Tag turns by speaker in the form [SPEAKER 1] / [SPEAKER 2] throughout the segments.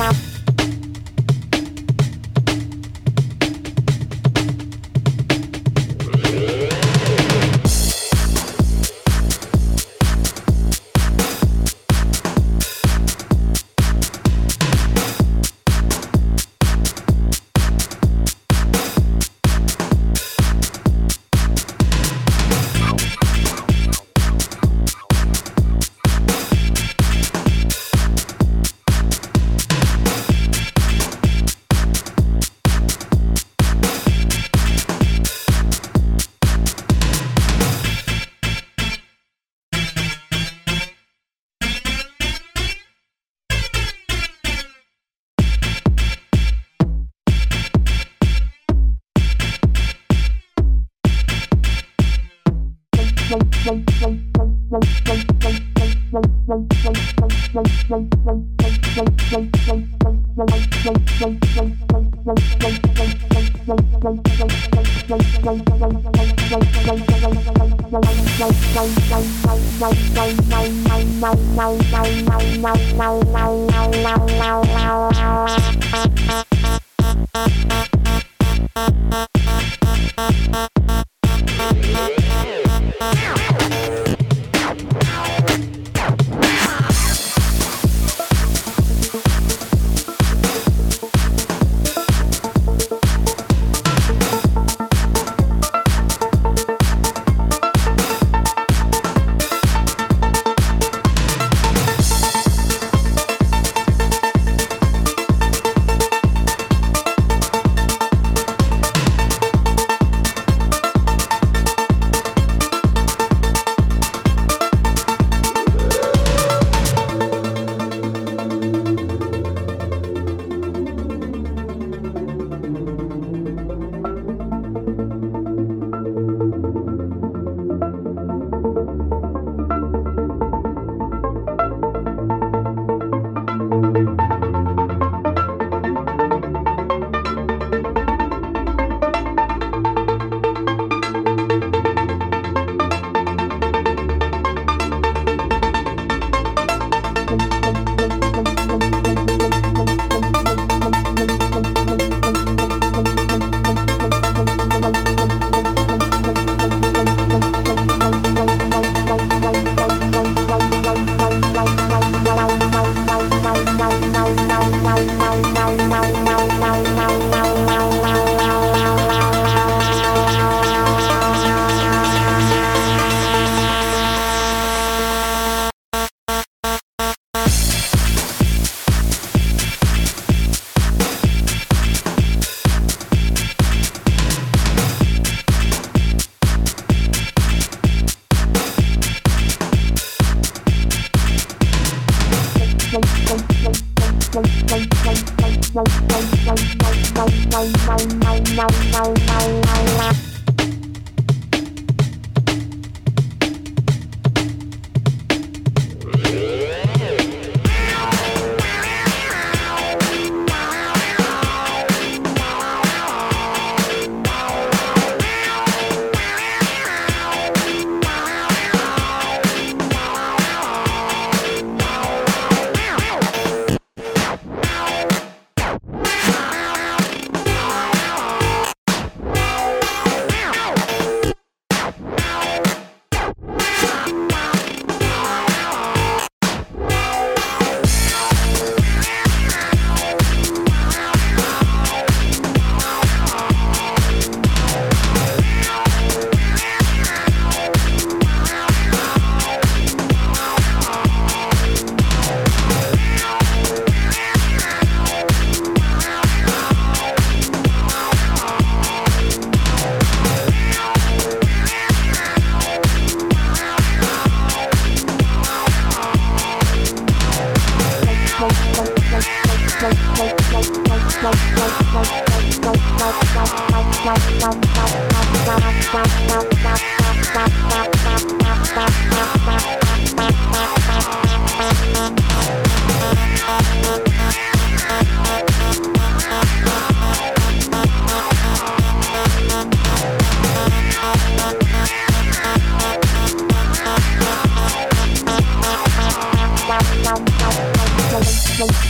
[SPEAKER 1] Bye. Welk, welk, welk, welk, welk, welk, welk, welk, welk, welk, welk, welk, welk, welk, welk, welk, Thank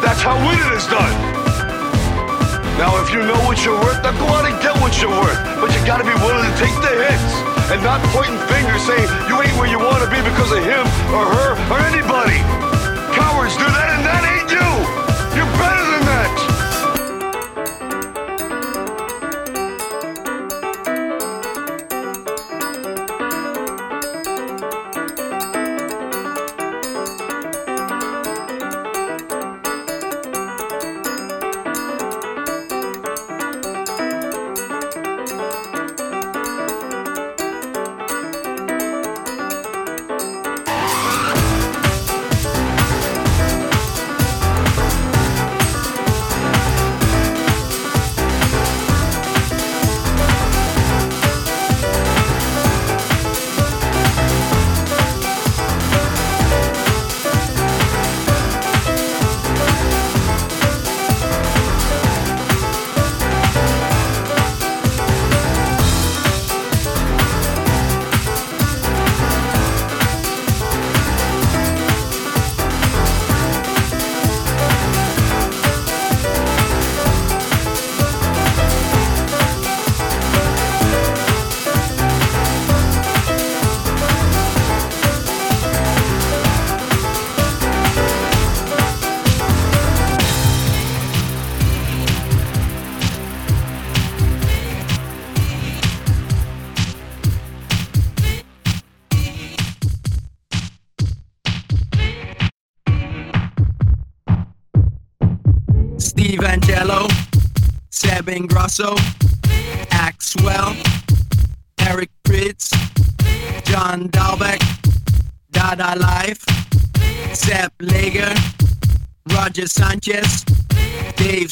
[SPEAKER 1] That's how winning is done. Now, if you know what you're worth, then go out and get what you're worth. But you gotta be willing to take the hits and not pointing fingers saying you ain't where you wanna be because of him or her or anybody. Cowards do that and that ain't
[SPEAKER 2] Ingrosso, Axwell, Eric Prydz, John Dahlbäck, Dada Life, Sepp Lager, Roger Sanchez, Dave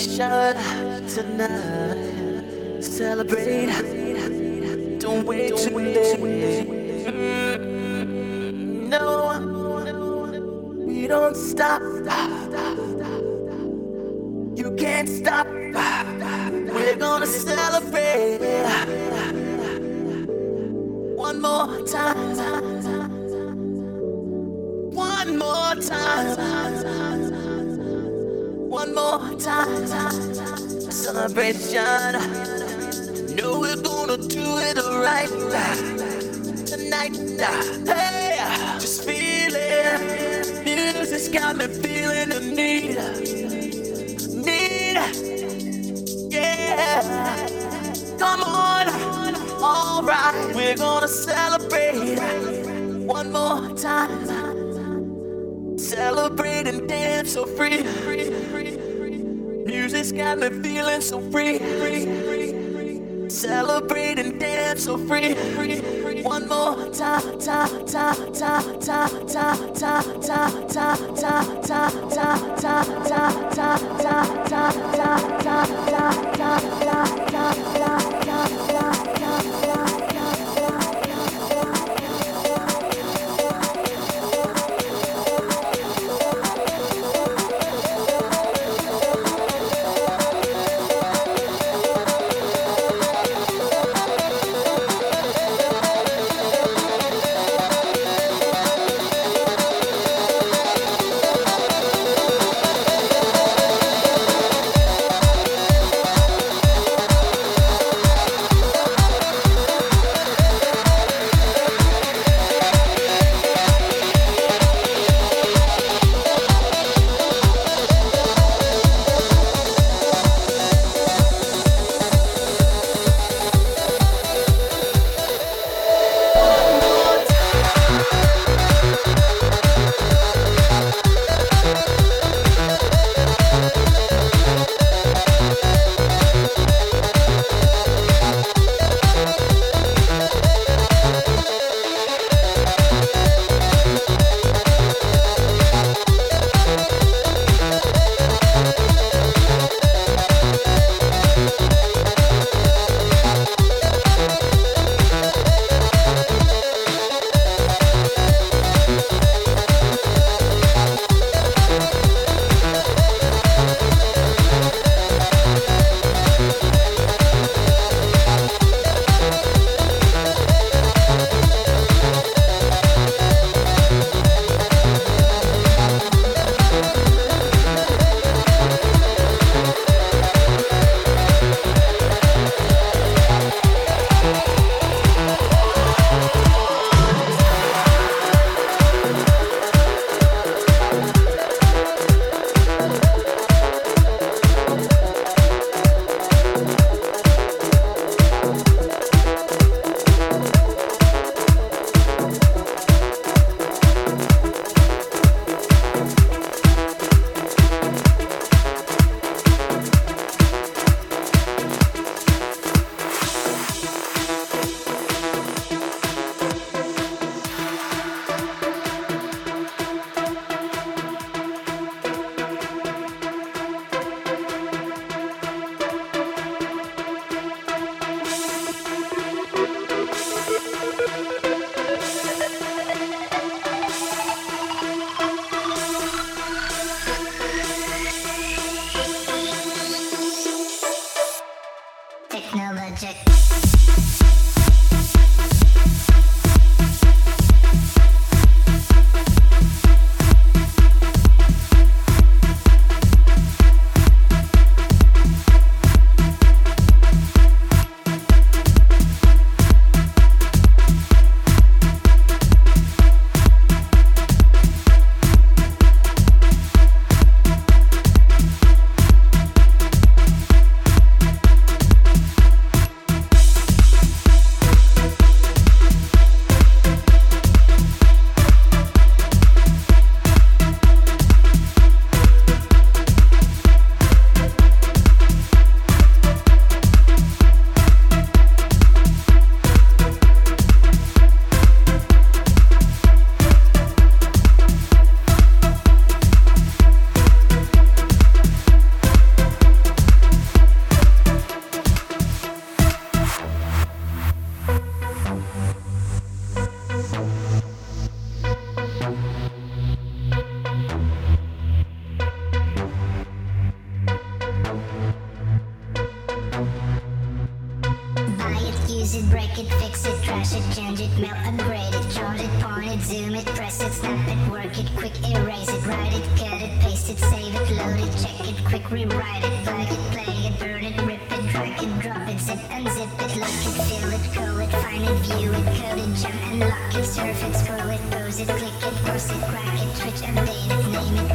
[SPEAKER 3] show. One more time. Celebrate and dance so free music's got me feeling so free. Celebrate and dance so free. One more time, time, time, time, time, time, time, time, time, time, time, time, time, time, time, time, time, time, time,
[SPEAKER 4] use update it,